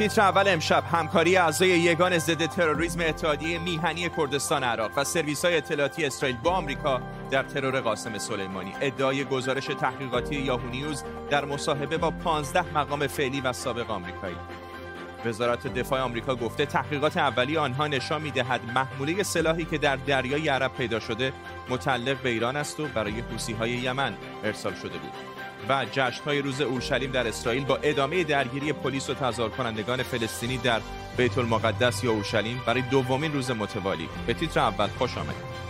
تیتر اول امشب همکاری اعضای یگان ضد تروریسم اتحادیه میهنی کردستان عراق و سرویس های اطلاعاتی اسرائیل با آمریکا در ترور قاسم سلیمانی. ادعای گزارش تحقیقاتی یاهو نیوز در مصاحبه با 15 مقام فعلی و سابق آمریکایی. وزارت دفاع آمریکا گفته تحقیقات اولی آنها نشان می‌دهد محموله سلاحی که در دریای عرب پیدا شده متعلق به ایران است و برای های یمن ارسال شده بود. و های روز اورشلیم در اسرائیل با ادامه درگیری پلیس و تظاهر کنندگان فلسطینی در بیت المقدس یا اورشلیم برای دومین روز متوالی. به تیتر اول خوش آمدید.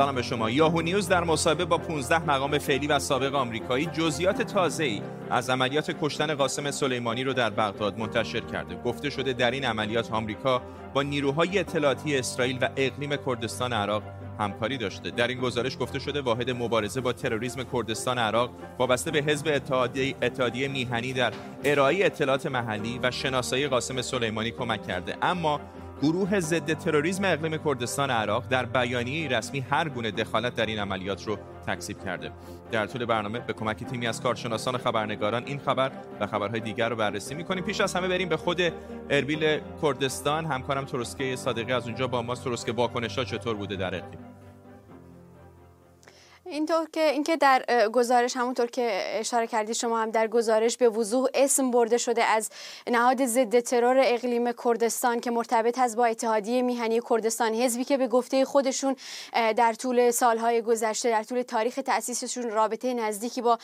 سلام به شما. یاهو نیوز در مصاحبه با 15 مقام فعلی و سابق آمریکایی جزئیات تازه‌ای از عملیات کشتن قاسم سلیمانی رو در بغداد منتشر کرده. گفته شده در این عملیات آمریکا با نیروهای اطلاعاتی اسرائیل و اقلیم کردستان عراق همکاری داشته. در این گزارش گفته شده واحد مبارزه با تروریسم کردستان عراق وابسته به حزب اتحادیه, اتحادیه میهنی در ارائه اطلاعات محلی و شناسایی قاسم سلیمانی کمک کرده. اما گروه ضد تروریسم اقلیم کردستان عراق در بیانیه رسمی هر گونه دخالت در این عملیات رو تکذیب کرده. در طول برنامه به کمک تیمی از کارشناسان خبرنگاران این خبر و خبرهای دیگر رو بررسی می‌کنیم. پیش از همه بریم به خود اربیل کردستان. همکارم ترسکه صادقی از اونجا با ماست. ترسکه واکنش چطور بوده در اقلیم؟ اینطور که اینکه در گزارش همونطور که اشاره کردید شما هم در گزارش به وضوح اسم برده شده از نهاد ضد ترور اقلیم کردستان که مرتبط است با اتحادیه میهنی کردستان حزبی که به گفته خودشون در طول سالهای گذشته در طول تاریخ تأسیسشون رابطه نزدیکی با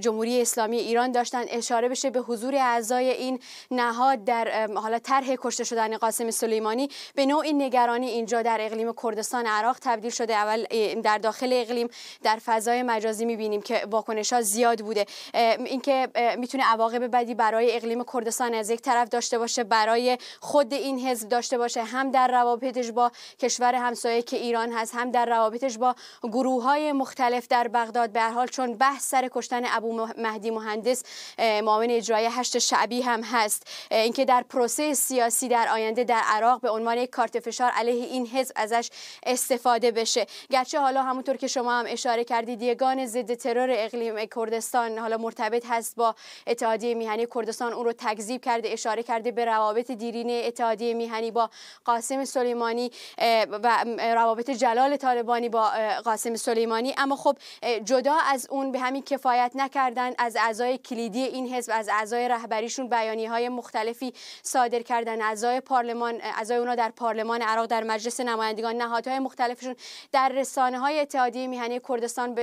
جمهوری اسلامی ایران داشتن. اشاره بشه به حضور اعضای این نهاد در حالا طرح کشته شدن قاسم سلیمانی. به نوعی نگرانی اینجا در اقلیم کردستان عراق تبدیل شده. اول در داخل اقلیم در فضای مجازی می‌بینیم که واکنش ها زیاد بوده. اینکه می‌تونه عواقب بدی برای اقلیم کردستان از یک طرف داشته باشه برای خود این حزب داشته باشه هم در روابطش با کشور همسایه که ایران هست هم در روابطش با گروه های مختلف در بغداد. به حال چون بحث سر کشتن ابو مهدی مهندس معاون اجرایی هشت شعبی هم هست. اینکه در پروسه سیاسی در آینده در عراق به عنوان یک کارت فشار علیه این حزب ازش استفاده بشه. گرچه حالا همونطور که شما هم اشاره کردید یگان ضد ترور اقلیم کردستان حالا مرتبط هست با اتحادیه میهنی کردستان. اون رو تکذیب کرده اشاره کرده به روابط دیرینه اتحادیه میهنی با قاسم سلیمانی و روابط جلال طالبانی با قاسم سلیمانی. اما خب جدا از اون به همین کفایت نکردن از اعضای کلیدی این حزب از اعضای رهبریشون بیانی های مختلفی صادر کردن. اعضای پارلمان اعضای اونا در پارلمان عراق در مجلس نمایندگان نهادهای مختلفشون در رسانه های اتحادیه میهنی کردستان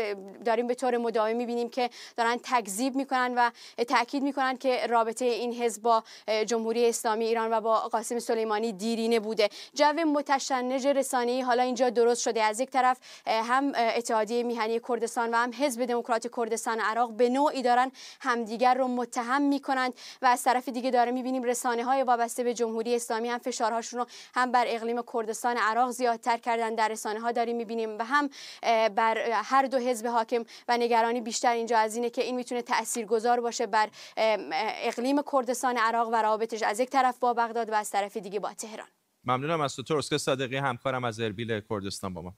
داریم به طور مداوم می‌بینیم که دارن تکذیب می‌کنن و تاکید می‌کنن که رابطه این حزب با جمهوری اسلامی ایران و با قاسم سلیمانی دیرینه بوده. جو متشنج رسانه‌ای حالا اینجا درست شده. از یک طرف هم اتحادیه میهنی کردستان و هم حزب دموکرات کردستان عراق به نوعی دارن همدیگر رو متهم می‌کنند و از طرف دیگه داره می‌بینیم رسانه های وابسته به جمهوری اسلامی هم فشارهاشون رو هم بر اقلیم کردستان عراق زیادتر کردن. در رسانه ها داریم می‌بینیم و هم بر هر دو حزب حاکم و نگرانی بیشتر اینجا از اینه که این می‌تونه تاثیرگذار باشه بر اقلیم کردستان عراق و روابطش از یک طرف با بغداد و از طرف دیگه با تهران. ممنونم از تو. اسکه صادقی همکارم از اربیل کردستان با ما.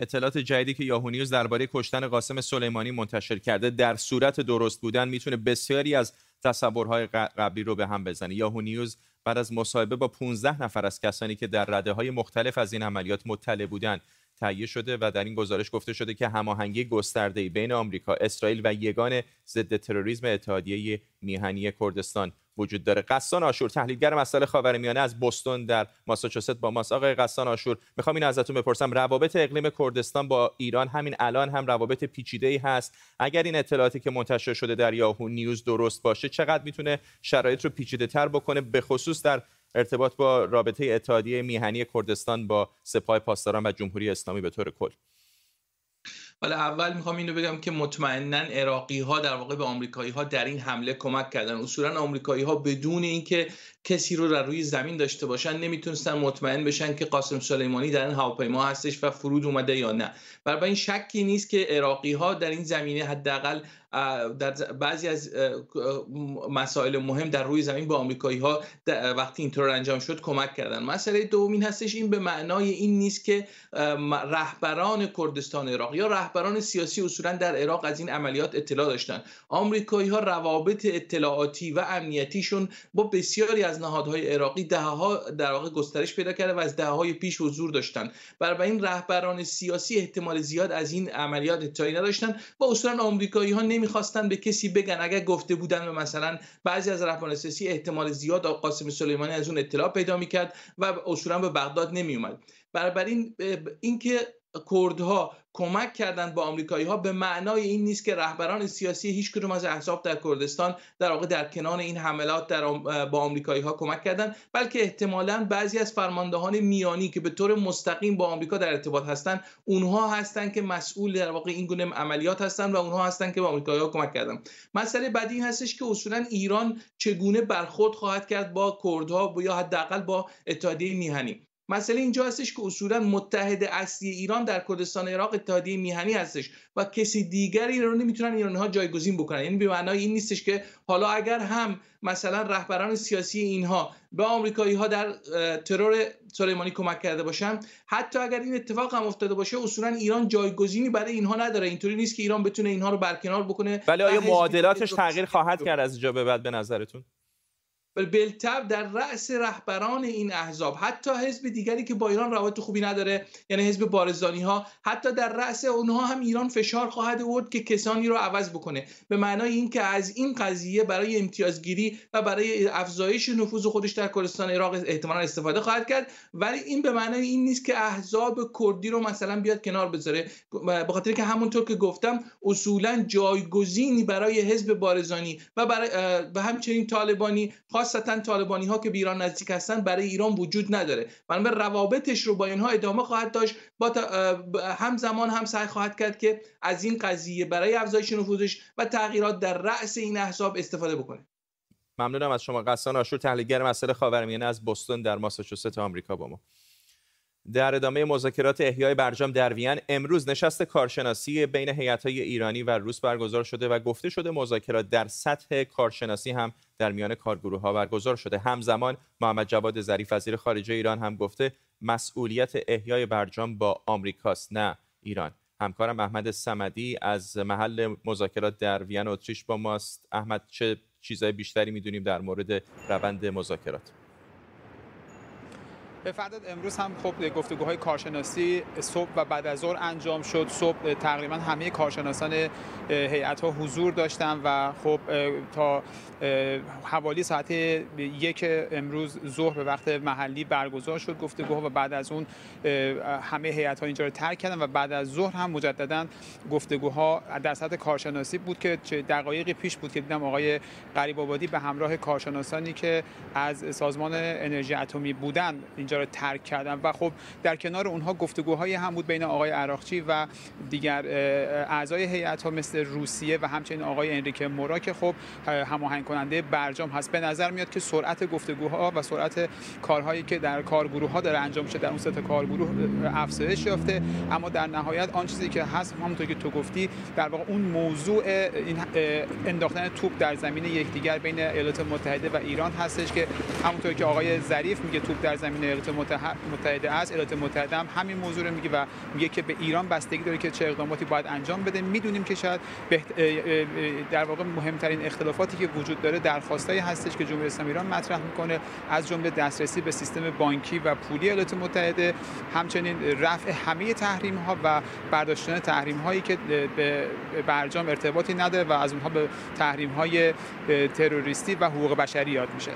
اطلاعات جدیدی که یاهو نیوز درباره کشتن قاسم سلیمانی منتشر کرده در صورت درست بودن می‌تونه بسیاری از تصورهای قبلی رو به هم بزنه. یاهو نیوز بعد از مصاحبه با 15 نفر از کسانی که در رده های مختلف از این عملیات مطلع بودند تهیه شده و در این گزارش گفته شده که هماهنگی گسترده بین آمریکا، اسرائیل و یگان ضد تروریسم اتحادیه میهنی کردستان وجود داره. قسان آشور تحلیلگر مسائل خاورمیانه از بوستون در ماساچوست با ماست. آقای قسان آشور می‌خوام این ازتون بپرسم. روابط اقلیم کردستان با ایران همین الان هم روابط پیچیده ای هست. اگر این اطلاعاتی که منتشر شده در یاهو نیوز درست باشه چقدر می‌تونه شرایط رو پیچیده تر بکنه؟ به خصوص در ارتباط با رابطه اتحادیه میهنی کردستان با سپاه پاسداران و جمهوری اسلامی به طور کل. ولی اول می‌خوام اینو بگم که مطمئنا عراقی ها در واقع به آمریکایی ها در این حمله کمک کردن. اصولا آمریکایی ها بدون اینکه کسی رو در روی زمین داشته باشن نمی‌تونستن مطمئن بشن که قاسم سلیمانی در این هواپیما هستش و فرود اومده یا نه. برای این شکی نیست که عراقی ها در این زمینه حداقل در بعضی از مسائل مهم در روی زمین به آمریکایی ها وقتی اینطور انجام شد کمک کردن. مسئله دومین هستش این به معنای این نیست که رهبران کردستان عراق یا رهبران سیاسی اصولا در عراق از این عملیات اطلاع داشتن. آمریکایی ها روابط اطلاعاتی و امنیتیشون با بسیاری از نهادهای عراقی ده ها در واقع گسترش پیدا کرده و از ده های پیش حضور داشتن. این رهبران سیاسی احتمال زیاد از این عملیات اطلاعی نداشتن و اصولا آمریکایی ها نمی‌خواستن به کسی بگن. اگر گفته بودن به مثلا بعضی از رهبران سیاسی احتمال زیاد قاسم سلیمانی از اون اطلاع پیدا می‌کرد و اصولا به بغداد نمیومد این اینکه کردها کمک کردند با آمریکایی ها به معنای این نیست که رهبران سیاسی هیچ کدوم از احزاب در کردستان در واقع در کنار این حملات در با آمریکایی ها کمک کردند بلکه احتمالا بعضی از فرماندهان میانی که به طور مستقیم با آمریکا در ارتباط هستند اونها هستند که مسئول در واقع این گونه عملیات هستند و اونها هستند که با آمریکایی ها کمک کردن مسئله بعدی این هستش که اصولا ایران چگونه برخورد خواهد کرد با کردها یا حداقل با اتحادیه میهنی. مسئله اینجا هستش که اصولا متحد اصلی ایران در کردستان عراق اتحادیه میهنی هستش و کسی دیگری رو نمی‌تونن ایرانی ها جایگزین بکنن. یعنی به معنای این نیستش که حالا اگر هم مثلا رهبران سیاسی اینها به آمریکایی ها در ترور سلیمانی کمک کرده باشن حتی اگر این اتفاق هم افتاده باشه اصولا ایران جایگزینی برای اینها نداره. اینطوری نیست که ایران بتونه اینها رو برکنار بکنه. ولی آیا معادلاتش تغییر خواهد کرد از اینجا به بعد به نظرتون؟ بلتب در رأس رهبران این احزاب حتی حزب دیگری که با ایران روابط خوبی نداره یعنی حزب بارزانی ها حتی در رأس اونها هم ایران فشار خواهد آورد که کسانی رو عوض بکنه. به معنای اینکه از این قضیه برای امتیازگیری و برای افزایش نفوذ خودش در کردستان عراق احتمالا استفاده خواهد کرد. ولی این به معنای این نیست که احزاب کردی رو مثلا بیاد کنار بذاره. به خاطر که همونطور که گفتم اصولا جایگزینی برای حزب بارزانی و برای و همچنین طالبانی خاصتا طالبانی ها که به ایران نزدیک هستن برای ایران وجود نداره. به روابطش رو با اینها ادامه خواهد داشت. با همزمان هم سعی خواهد کرد که از این قضیه برای افزایش نفوذش و تغییرات در رأس این احزاب استفاده بکنه. ممنونم از شما. قسان آشور تحلیلگر مسئله خاورمیانه از بوستون در ماساچوست آمریکا با ما. در ادامه مذاکرات احیای برجام در وین امروز نشست کارشناسی بین هیئت‌های ایرانی و روس برگزار شده و گفته شده مذاکرات در سطح کارشناسی هم در میان کارگروه ها برگزار شده. همزمان محمد جواد ظریف وزیر خارجه ایران هم گفته مسئولیت احیای برجام با آمریکاست نه ایران. همکارم احمد سمدی از محل مذاکرات در وین اتریش با ماست. احمد چه چیزهای بیشتری می‌دونیم در مورد روند مذاکرات؟ به فرداد امروز هم خب گفتگوهای کارشناسی صبح و بعد از ظهر انجام شد. صبح تقریبا همه کارشناسان هیئت ها حضور داشتن و خب تا حوالی ساعت یک امروز ظهر به وقت محلی برگزار شد گفتگوها و بعد از اون همه هیئت ها اینجا رو ترک کردن و بعد از ظهر هم مجددا گفتگوها در سطح کارشناسی بود که چه دقایقی پیش بود که دیدم آقای قریب آبادی به همراه کارشناسانی که از سازمان انرژی اتمی بودن اینجا رو ترک کردن. و خب در کنار اونها گفتگوهای هم بود بین آقای عراقچی و دیگر اعضای هیئت ها مثل روسیه و همچنین آقای انریکه مورا که خب هماهنگ کننده برجام هست. به نظر میاد که سرعت گفتگوها و سرعت کارهایی که در کارگروه ها داره انجام میشه در اون سطح کارگروه افزایش یافته. اما در نهایت آن چیزی که هست همونطور که تو گفتی در واقع اون موضوع این انداختن توپ در زمین یکدیگر بین ایالات متحده و ایران هستش که همونطور که آقای ظریف میگه توپ در زمین ایالات متحده است ایالات متحده هم همین موضوع رو میگه و میگه که به ایران بستگی داره که چه اقداماتی باید انجام بده. می‌دونیم که شاید در واقع مهمترین اختلافاتی که وجود داره درخواستایی هستش که جمهوری اسلامی ایران مطرح می‌کنه از جمله دسترسی به سیستم بانکی و پولی ایالات متحده همچنین رفع همه تحریم ها و برداشتن تحریم هایی که به برجام ارتباطی نداره و از اونها به تحریم های تروریستی و حقوق بشری یاد میشه.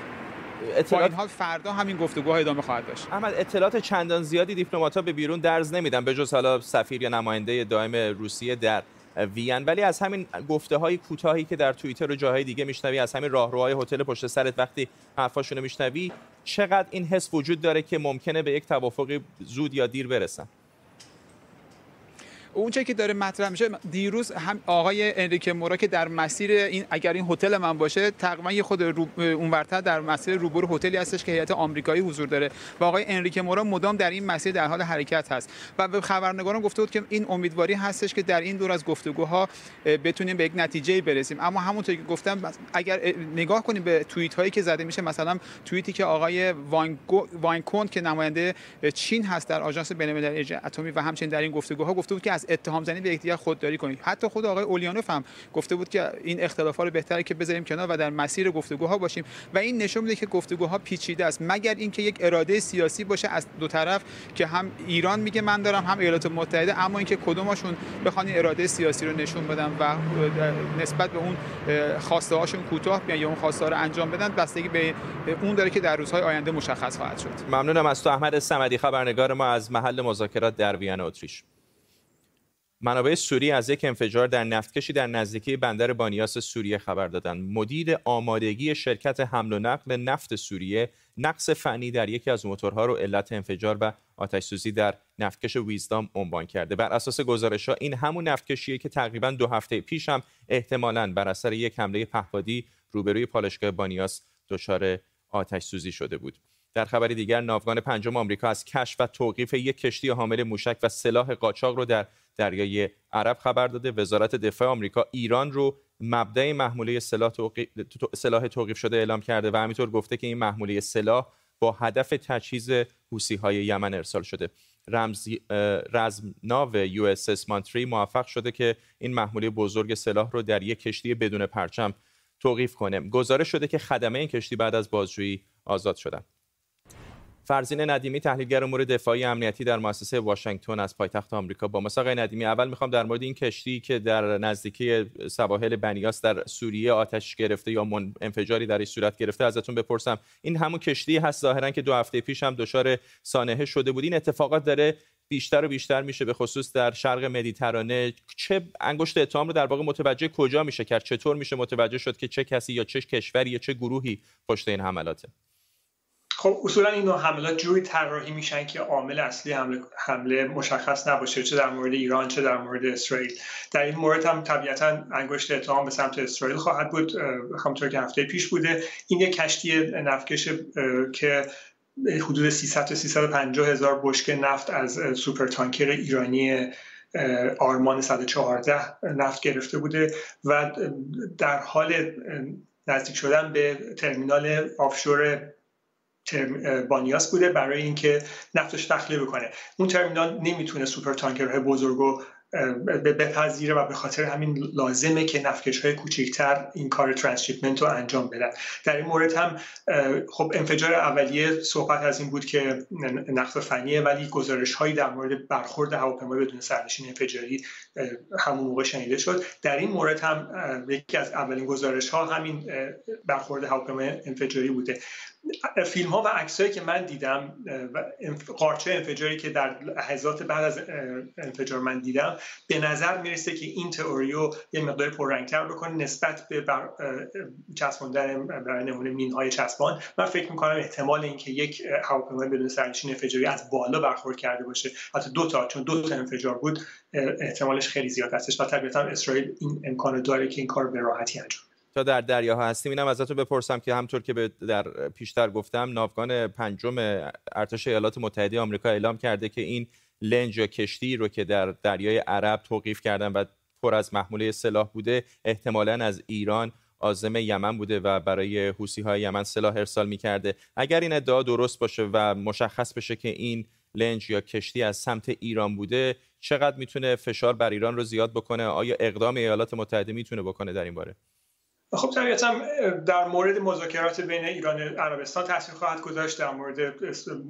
اطلاعات... با این حال فردا همین گفتگوها ادامه خواهد داشت. احمد اطلاعات چندان زیادی دیپلمات‌ها به بیرون درز نمیدن به جز حالا سفیر یا نماینده دائم روسیه در وین. ولی از همین گفته های کوتاهی که در توییتر و جاهای دیگه میشنوی از همین راهروهای هتل پشت سرت وقتی حرفاشونو میشنوی چقدر این حس وجود داره که ممکنه به یک توافقی زود یا دیر برسن؟ اون که داره مطرح میشه دیروز هم آقای انریک مورا که در مسیر این اگر این هتل من باشه تقریبا یه خود رو اونورتر در مسیر روبرو هتلی هستش که هیئت آمریکایی حضور داره. و آقای انریک مورا مدام در این مسیر در حال حرکت هست. و به خبرنگاران گفته بود که این امیدواری هستش که در این دور از گفتگوها بتونیم به یک نتیجه برسیم. اما همونطور که گفتم اگر نگاه کنیم به توییت هایی که زده میشه مثلا توییتی که آقای واینکون که نماینده چین هست در آژانس بین‌المللی اتمی و همچنین در این گفتگوها گفته بود که از اتهام زنی به یکدیگر خودداری کنید حتی خود آقای اولیانوف هم گفته بود که این اختلافات رو بهتره که بذاریم کنار و در مسیر گفتگوها باشیم. و این نشون میده که گفتگوها پیچیده است. مگر اینکه یک اراده سیاسی باشه از دو طرف که هم ایران میگه من دارم هم ایالات متحده اما اینکه کدومشون بخوان اراده سیاسی رو نشون بدن و نسبت به اون خواسته هاشون کوتاه بیان یا اون خواسته رو انجام بدن بستگی به اون داره که در روزهای آینده مشخص خواهد شد. ممنونم از تو احمد سمدی خبرنگار ما از محل مذاکرات در وین اتریش. منابع سوری از یک انفجار در نفتکشی در نزدیکی بندر بانیاس سوریه خبر دادند. مدیر آمادگی شرکت حمل و نقل نفت سوریه نقص فنی در یکی از موتورها رو علت انفجار و آتش سوزی در نفتکش ویزدام عنوان کرده. بر اساس گزارش ها این همون نفتکشیه که تقریبا دو هفته پیش هم احتمالاً بر اثر یک حمله پهپادی روبروی پالشگاه بانیاس دچار آتش سوزی شده بود. در خبری دیگر ناوگان پنجم آمریکا از کشف و توقیف یک کشتی حامل موشک و سلاح قاچاق رو در دریای عرب خبر داده. وزارت دفاع آمریکا ایران رو مبدع محموله سلاح, سلاح توقیف شده اعلام کرده و همینطور گفته که این محموله سلاح با هدف تجهیز حوسی های یمن ارسال شده. رمز رزمناو USS Monterey موفق شده که این محموله بزرگ سلاح رو در یک کشتی بدون پرچم توقیف کنه. گزارش شده که خدمه این کشتی بعد از بازجویی آزاد شدند فرزین ندیمی تحلیلگر امور دفاعی امنیتی در مؤسسه واشنگتن از پایتخت آمریکا با آقای ندیمی اول می‌خوام در مورد این کشتی که در نزدیکی سواحل بنیاس در سوریه آتش گرفته یا انفجاری در این صورت گرفته ازتون بپرسم. این همون کشتی هست؟ ظاهرا که دو هفته پیش هم دچار سانحه شده بود. این اتفاقات داره بیشتر و بیشتر میشه به خصوص در شرق مدیترانه. چه انگشت اتهام رو در واقع متوجه کجا میشه کرد؟ چطور میشه متوجه شد که چه کسی یا چه کشوری یا چه گروهی پشت این حملاته؟ خب اصولا این نوع حملات جوری طراحی میشن که عامل اصلی حمله, حمله مشخص نباشه چه در مورد ایران چه در مورد اسرائیل. در این مورد هم طبیعتا انگشت اتهام به سمت اسرائیل خواهد بود همونطور که هفته پیش بوده. این یک کشتی نفتکش که حدود 300 تا 350 هزار بشکه نفت از سوپر تانکر ایرانی آرمان 114 نفت گرفته بوده و در حال نزدیک شدن به ترمینال آفشور بانیاس بوده برای اینکه نفتش تخلیه بکنه. اون ترمینال نمی‌تونه super tanker های بزرگو بپذیره و به خاطر همین لازمه که نفکش های کوچکتر این کار transshipment رو انجام بدن در این مورد هم خب انفجار اولیه صحبت از این بود که نقص فنیه ولی گزارش هایی در مورد برخورد هواپیما بدون سرنشین انفجاری همون موقع شنیده شد. در این مورد هم یکی از اولین گزارش ها همین برخورد هواپیما انفجاری بوده. فیلم ها و عکسایی که من دیدم و قارچه انفجاری که در لحظات بعد از انفجار من دیدم به نظر می‌رسه که این تئوریو یه مقدار پررنگتر بکنه نسبت به بر چسباندن برای نمونه مین های چسبان. من فکر می‌کنم احتمال اینکه یک هواپیمای بدون سرنشین انفجاری از بالا برخورد کرده باشه حتی دو تا چون دو تا انفجار بود احتمالش خیلی زیاد هستش و طبیعتا اسرائیل این امکان داره که این کار به راحتی انجام در دریاها هستیم. اینم ازتون بپرسم که همطور که در پیشتر گفتم ناوگان پنجم ارتش ایالات متحده آمریکا اعلام کرده که این لنج یا کشتی رو که در دریای عرب توقیف کردن و پر از محموله سلاح بوده احتمالا از ایران آزم یمن بوده و برای حوسی های یمن سلاح ارسال می‌کرده. اگر این ادعا درست باشه و مشخص بشه که این لنج یا کشتی از سمت ایران بوده چقدر می‌تونه فشار بر ایران رو زیاد بکنه؟ آیا اقدام ایالات متحده می‌تونه بکنه در این باره؟ خب طبیعتا در مورد مذاکرات بین ایران و عربستان تاثیر خواهد گذاشت. در مورد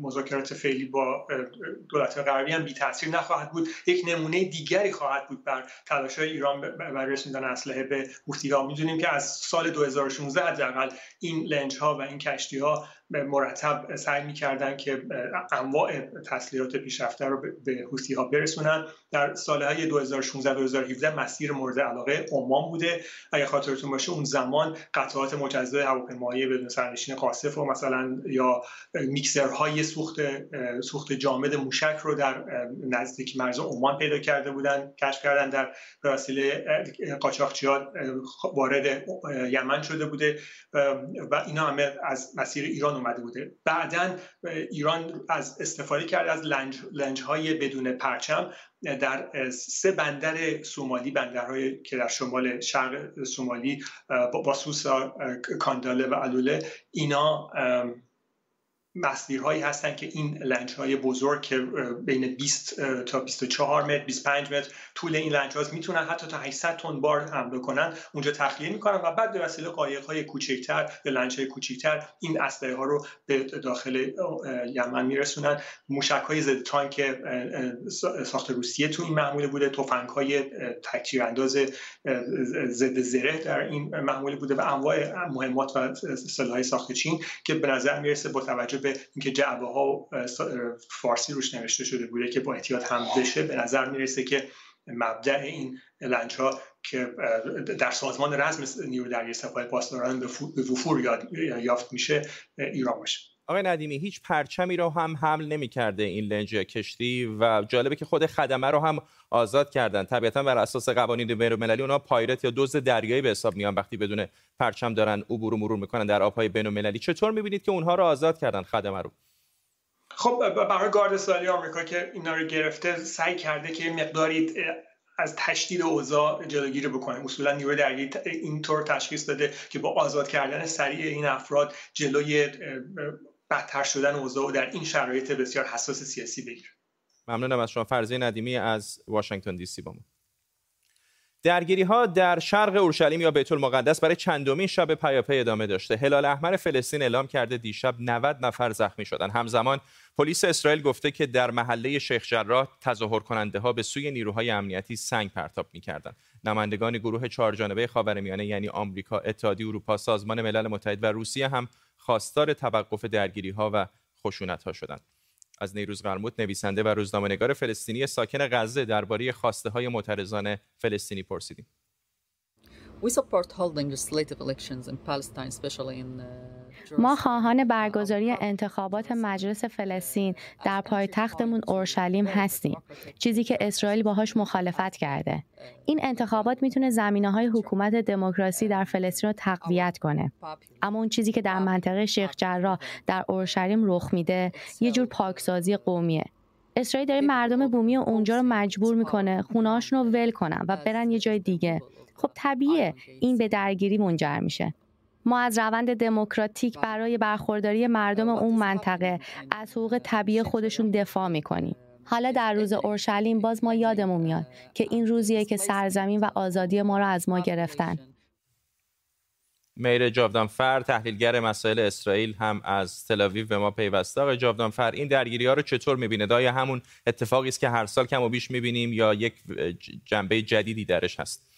مذاکرات فعلی با دولت غربی هم بی تاثیر نخواهد بود. یک نمونه دیگری خواهد بود بر تلاش های ایران برای رسوندن اسلحه به حوثی ها می‌دونیم که از سال 2016 حداقل این لنج ها و این کشتی ها مرتب سعی می‌کردن که انواع تسلیحات پیشرفته رو به حوسی ها برسونن. در سالهای 2016 2017 مسیر مورد علاقه عمان بوده. اگر خاطرتون باشه اون زمان قطعات مجزا هواپیمایی بدون سرنشین قاصف و مثلا یا میکسرهای سوخت سوخت جامد موشک رو در نزدیک مرز عمان پیدا کرده بودن کشف کردن. در وسیله قاچاقچیان وارد یمن شده بوده. و اینا همه از مسیر ایران اومده بوده. بعدا ایران از استفاده کرده از لنج, لنج های بدون پرچم در سه بندر سومالی بندرهایی که در شمال شرق سومالی با سوسا کانداله و علوله اینا مسیرهایی هستن که این لنج های بزرگ که بین 20 تا 24 متر 25 متر طول این لنج هاست می‌تونن حتی تا 800 تن بار حمله کنن اونجا تخلیه می‌کنن و بعد به وسیله قایق های کوچکتر یا لنج های کوچکتر این اسلحه ها رو به داخل یمن میرسونن. موشک های ضد تانک ساخت روسیه تو این محموله بوده. تفنگ های تکتیر انداز ضد زره در این محموله بوده و انواع مهمات و سلاح ساخت چین که به نظر می‌رسه با توجه به اینکه جعبه ها فارسی روش نوشته شده بوده که با احتیاط هم بشه به نظر می‌رسه که مبدع این لنج ها که در سازمان رزم نیرو دریایی سپاه پاسداران به وفور یافت میشه ایران باشه. آقای ندیمی هیچ پرچمی رو هم حمل نمی‌کرده این لنج کشتی و جالبه که خود خدمه رو هم آزاد کردن. طبیعتا بر اساس قوانین بین‌المللی اونها پایرت یا دزد دریایی به حساب میان وقتی بدون پرچم دارن عبور و مرور می‌کنن در آبهای بین‌المللی. چطور می‌بینید که اونها رو آزاد کردن خدمه رو؟ خب برای گارد سالی آمریکا که اینا رو گرفته سعی کرده که مقداری از تشدید اوضاع جلوگیری بکنه. اصولا نیروی دریایی اینطور تشخیص داده که با آزاد کردن سریع این افراد جلوی بدتر شدن اوضاع در این شرایط بسیار حساس سیاسی بگیره ممنونم از شما فرزی ندیمی از واشنگتن دی سی با درگیری ها در شرق اورشلیم یا بیت المقدس برای چندمین شب پیاپی ادامه داشته. هلال احمر فلسطین اعلام کرده دیشب 90 نفر زخمی شدند. همزمان پلیس اسرائیل گفته که در محله شیخ جراح تظاهر کننده ها به سوی نیروهای امنیتی سنگ پرتاب می‌کردند. نمایندگان گروه چهارجانبه خاورمیانه یعنی آمریکا، اتحادیه اروپا، سازمان ملل متحد و روسیه هم خواستار توقف درگیری ها و خشونت ها شدند. از نیروز قرموت نویسنده و روزنامه‌نگار فلسطینی ساکن غزه درباره خواسته های معترضان فلسطینی پرسیدیم. ما خواهان برگزاری انتخابات مجلس فلسطین در پایتختمون اورشلیم هستیم چیزی که اسرائیل باهاش مخالفت کرده. این انتخابات می‌تونه زمینه های حکومت دموکراسی در فلسطین رو تقویت کنه. اما اون چیزی که در منطقه شیخ جراح در اورشلیم رخ میده یه جور پاکسازی قومیه. اسرائیل داره مردم بومی اونجا رو مجبور می‌کنه خونهاشون رو ول کنن و برن یه جای دیگه. خب طبیعیه. این به درگیری منجر میشه. ما از روند دموکراتیک برای برخورداری مردم اون منطقه از حقوق طبیعی خودشون دفاع می‌کنیم. حالا در روز اورشلیم باز ما یادمون میاد که این روزیه که سرزمین و آزادی ما را از ما گرفتن. میر جاودانفر تحلیلگر مسائل اسرائیل هم از تل به ما پیوسته. آقای جاودانفر این درگیری ها رو چطور می‌بینه آیا همون اتفاقی است که هر سال کم و بیش می‌بینیم یا یک جنبه جدیدی درش هست؟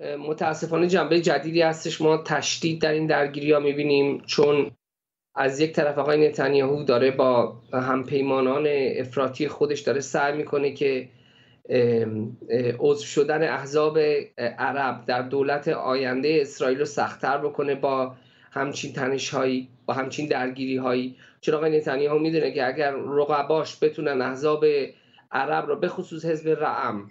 متاسفانه جنبه جدیدی هستش. ما تشدید در این درگیری ها می‌بینیم چون از یک طرف آقای نتانیاهو داره با همپیمانان افراطی خودش داره سعی می‌کنه که عضو شدن احزاب عرب در دولت آینده اسرائیل رو سختتر بکنه با همچین تنش هایی با همچین درگیری هایی چون آقای نتانیاهو می‌دونه که اگر رقباش بتونن احزاب عرب رو به خصوص حزب رعم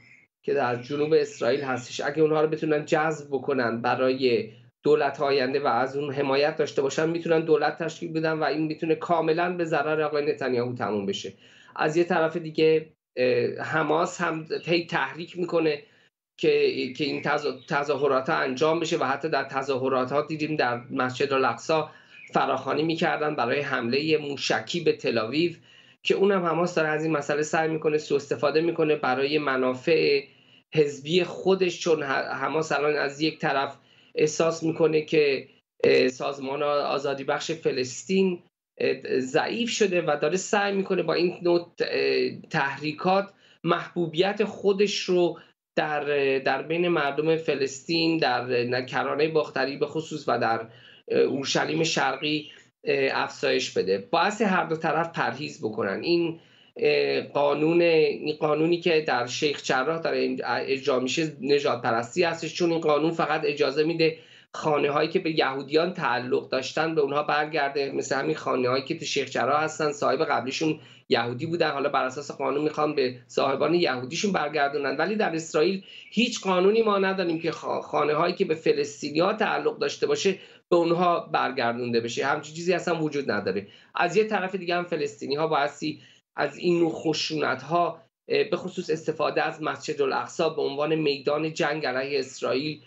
که در جنوب اسرائیل هستش. اگه اونها رو بتونن جذب بکنن برای دولت آینده و از اون حمایت داشته باشن می‌تونن دولت تشکیل بدن و این می‌تونه کاملا به ضرر آقای نتانیاهو تموم بشه. از یه طرف دیگه حماس هم هی تحریک می‌کنه که که این تظاهرات انجام بشه و حتی در تظاهرات ها دیدیم در مسجد الاقصا فراخانی می‌کردن برای حمله موشکی به تلاویو که اونم حماس داره از این مسئله سعی می‌کنه سو استفاده می‌کنه برای منافع حزبی خودش چون حماس الان از یک طرف احساس می‌کنه که سازمان آزادی بخش فلسطین ضعیف شده و داره سعی می‌کنه با این نوع تحریکات محبوبیت خودش رو در, در بین مردم فلسطین در کرانه باختری به خصوص و در اورشلیم شرقی افزایش بده. باعث هر دو طرف پرهیز بکنن. این قانون قانونی که در شیخ جراح داره اجرا میشه نجات پرستی هستش چون این قانون فقط اجازه میده خانه هایی که به یهودیان تعلق داشتن به اونها برگرده. مثل همین خانه هایی که تو شیخ جراح هستن صاحب قبلیشون یهودی بودن. حالا بر اساس قانون می‌خوان به صاحبان یهودیشون برگردونن. ولی در اسرائیل هیچ قانونی ما نداریم که خانه هایی که به فلسطینی ها تعلق داشته باشه به اونها برگردونده بشه. همچین چیزی اصلا وجود نداره. از یه طرف دیگه هم فلسطینی ها بایستی از این نوع خشونت ها به خصوص استفاده از مسجد الاقصا به عنوان میدان جنگ علیه اسرائیل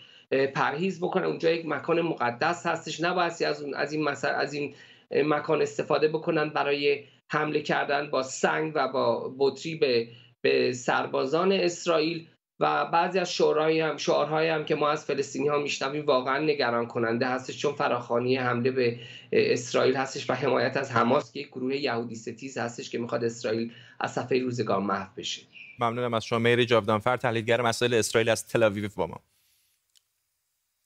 پرهیز بکنه. اونجا یک مکان مقدس هستش. نبایستی از اون از این از این مکان استفاده بکنن برای حمله کردن با سنگ و با بطری به به سربازان اسرائیل. و بعضی از شعرهایی هم شعارهایی هم که ما از فلسطینی ها میشنویم واقعا نگران کننده هستش چون فراخانی حمله به اسرائیل هستش و حمایت از حماس که یک گروه یهودی ستیز هستش که می‌خواد اسرائیل از صفحه روزگار محو بشه. ممنونم از شما. میری جاودانفر تحلیلگر مسائل اسرائیل از تل با ما.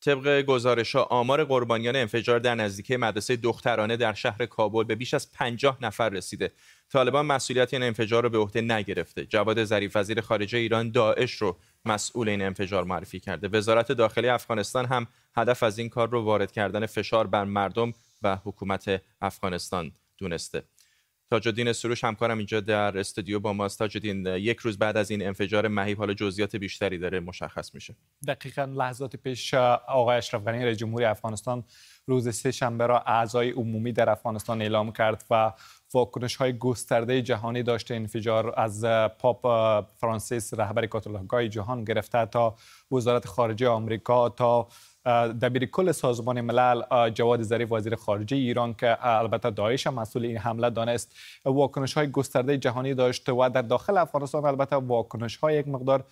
طبق گزارش ها آمار قربانیان انفجار در نزدیکی مدرسه دخترانه در شهر کابل به بیش از 50 نفر رسیده. طالبان مسئولیت این انفجار رو به عهده نگرفته. جواد ظریف وزیر خارجه ایران داعش رو مسئول این انفجار معرفی کرده. وزارت داخلی افغانستان هم هدف از این کار رو وارد کردن فشار بر مردم و حکومت افغانستان دونسته. تاج سروش همکارم اینجا در استودیو با ماست. تاجدین یک روز بعد از این انفجار مهیب حالا جزئیات بیشتری داره مشخص میشه. دقیقا لحظات پیش آقای اشرف غنی رئیس جمهوری افغانستان روز سه شنبه را اعضای عمومی در افغانستان اعلام کرد و واکنش های گسترده جهانی داشته انفجار از پاپ فرانسیس رهبر کاتولیکای جهان گرفته تا وزارت خارجه آمریکا تا دبیر کل سازمان ملل جواد ظریف وزیر خارجه ایران که البته داعش مسئول این حمله دانست. واکنش های گسترده جهانی داشته و در داخل افغانستان البته واکنش های یک مقدار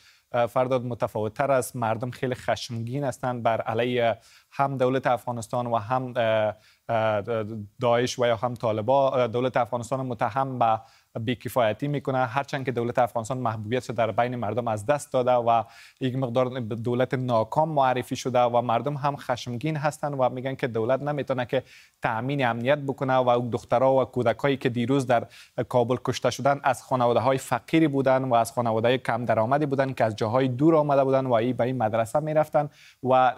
فرداد متفاوت تر است. مردم خیلی خشمگین هستند بر علیه هم دولت افغانستان و هم داعش و یا هم طالبا. دولت افغانستان متهم به بیکفایتی می‌کنه. هرچند که دولت افغانستان محبوبیت در بین مردم از دست داده و یک مقدار دولت ناکام معرفی شده و مردم هم خشمگین هستند و میگن که دولت نمی‌تونه که تامین امنیت بکنه و دخترها و کودکایی که دیروز در کابل کشته شدن از خانواده های فقیری بودن و از خانواده کم درآمدی بودن که از جاهای دور آمده بودن و ای به این مدرسه می‌رفتن و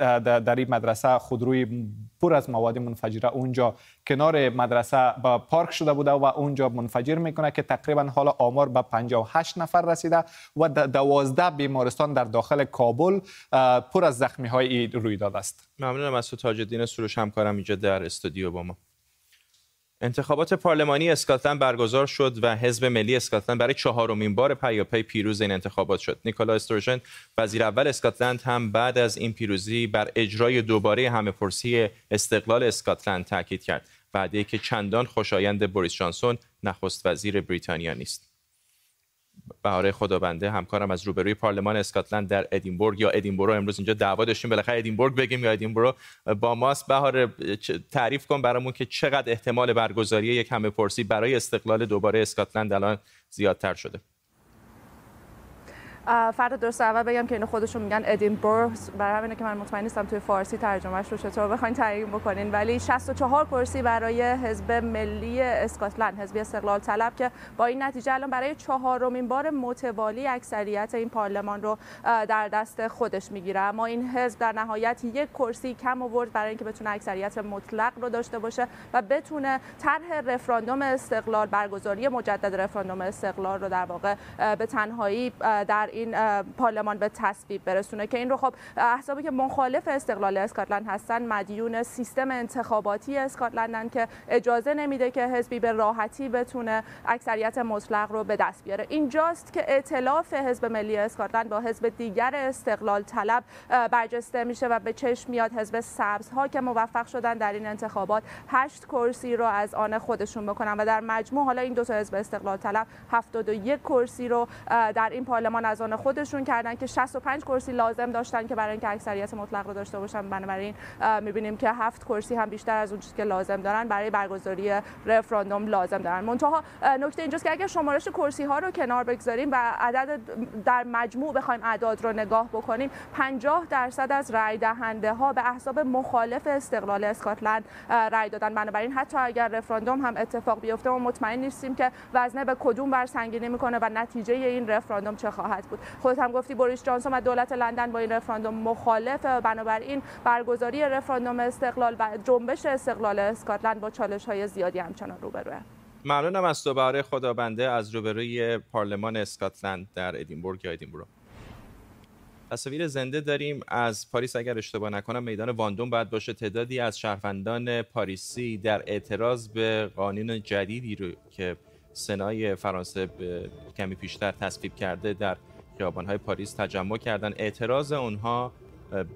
در این مدرسه خودروی پر از مواد منفجره اونجا کنار مدرسه با پارک شده بوده و اونجا منفجر می‌کنه که تقریبا حالا آمار به 58 نفر رسیده و دوازده بیمارستان در داخل کابل پر از زخمی های روی داده است ممنونم از تو تاج الدین سروش همکارم اینجا در استودیو با ما انتخابات پارلمانی اسکاتلند برگزار شد و حزب ملی اسکاتلند برای چهارمین بار پیاپی پیروز این انتخابات شد. نیکولا استروژن وزیر اول اسکاتلند هم بعد از این پیروزی بر اجرای دوباره همه پرسی استقلال اسکاتلند تاکید کرد. وعده که چندان خوشایند بوریس جانسون نخست وزیر بریتانیا نیست. بهاره خدابنده همکارم از روبروی پارلمان اسکاتلند در ادینبورگ یا ادینبرو امروز اینجا دعوا داشتیم بالاخره ادینبورگ بگیم یا ادینبرو با ماست. بهاره تعریف کن برامون که چقدر احتمال برگزاری یک همه پرسی برای استقلال دوباره اسکاتلند الان زیادتر شده. فرد درست اول بگم که اینو خودشون میگن ادینبورگ. برای همینه که من مطمئن نیستم توی فارسی ترجمهش رو چطور بخواین تعیین بکنین. ولی 64 کرسی برای حزب ملی اسکاتلند حزب استقلال طلب که با این نتیجه الان برای چهارمین بار متوالی اکثریت این پارلمان رو در دست خودش می‌گیره. اما این حزب در نهایت یک کرسی کم آورد برای اینکه بتونه اکثریت مطلق رو داشته باشه و بتونه طرح رفراندوم استقلال برگزاری مجدد رفراندوم استقلال رو در واقع به تنهایی در این پارلمان به تصویب برسونه که این رو خب احزابی که مخالف استقلال اسکاتلند هستن مدیون سیستم انتخاباتی اسکاتلندن که اجازه نمیده که حزبی به راحتی بتونه اکثریت مطلق رو به دست بیاره. اینجاست که ائتلاف حزب ملی اسکاتلند با حزب دیگر استقلال طلب برجسته میشه و به چشم میاد حزب سبزها که موفق شدن در این انتخابات هشت کرسی رو از آن خودشون بکنن و در مجموع حالا این دو تا حزب استقلال طلب 71 کرسی رو در این پارلمان از سرطان خودشون کردن که 65 کرسی لازم داشتن که برای اینکه اکثریت مطلق رو داشته باشن. بنابراین می‌بینیم که هفت کرسی هم بیشتر از اون چیزی که لازم دارن برای برگزاری رفراندوم لازم دارن. منتها نکته اینجاست که اگر شمارش کرسی ها رو کنار بگذاریم و عدد در مجموع بخوایم اعداد رو نگاه بکنیم 50 درصد از رای دهنده ها به احساب مخالف استقلال اسکاتلند رای دادن. بنابراین حتی اگر رفراندوم هم اتفاق بیفته ما مطمئن نیستیم که وزنه به کدوم بر سنگینی می‌کنه و نتیجه این رفراندوم چه خواهد بود. خودت هم گفتی بوریس جانسون و دولت لندن با این رفراندوم مخالف. بنابراین برگزاری رفراندوم استقلال و جنبش استقلال اسکاتلند با چالش های زیادی همچنان روبروه. ممنونم از تو بهاره خدابنده از روبروی پارلمان اسکاتلند در ادینبورگ یا ادینبرو تصاویر زنده داریم از پاریس. اگر اشتباه نکنم میدان واندوم باید باشه. تعدادی از شهروندان پاریسی در اعتراض به قانون جدیدی رو که سنای فرانسه کمی پیشتر تصویب کرده در خیابان‌های پاریس تجمع کردن. اعتراض اونها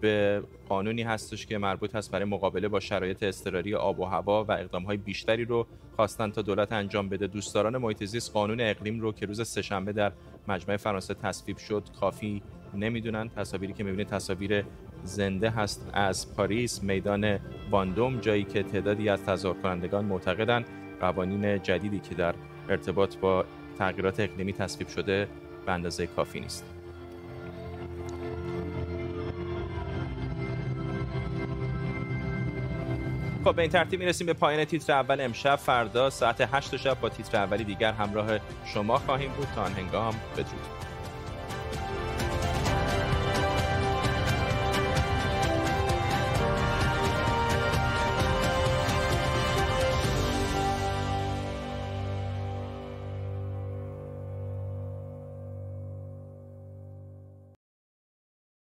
به قانونی هستش که مربوط هست برای مقابله با شرایط اضطراری آب و هوا و اقدامهای بیشتری رو خواستن تا دولت انجام بده. دوستداران محیط زیست قانون اقلیم رو که روز سهشنبه در مجمع فرانسه تصویب شد کافی نمی‌دونن. تصاویری که می‌بینید تصاویر زنده هست از پاریس. میدان واندوم جایی که تعدادی از تظاهر کنندگان معتقدند قوانین جدیدی که در ارتباط با تغییرات اقلیمی تصویب شده به اندازه کافی نیست. خب به این ترتیب می‌رسیم به پایان تیتر اول امشب. فردا ساعت 8 شب با تیتر اولی دیگر همراه شما خواهیم بود. تا هنگام بدرود.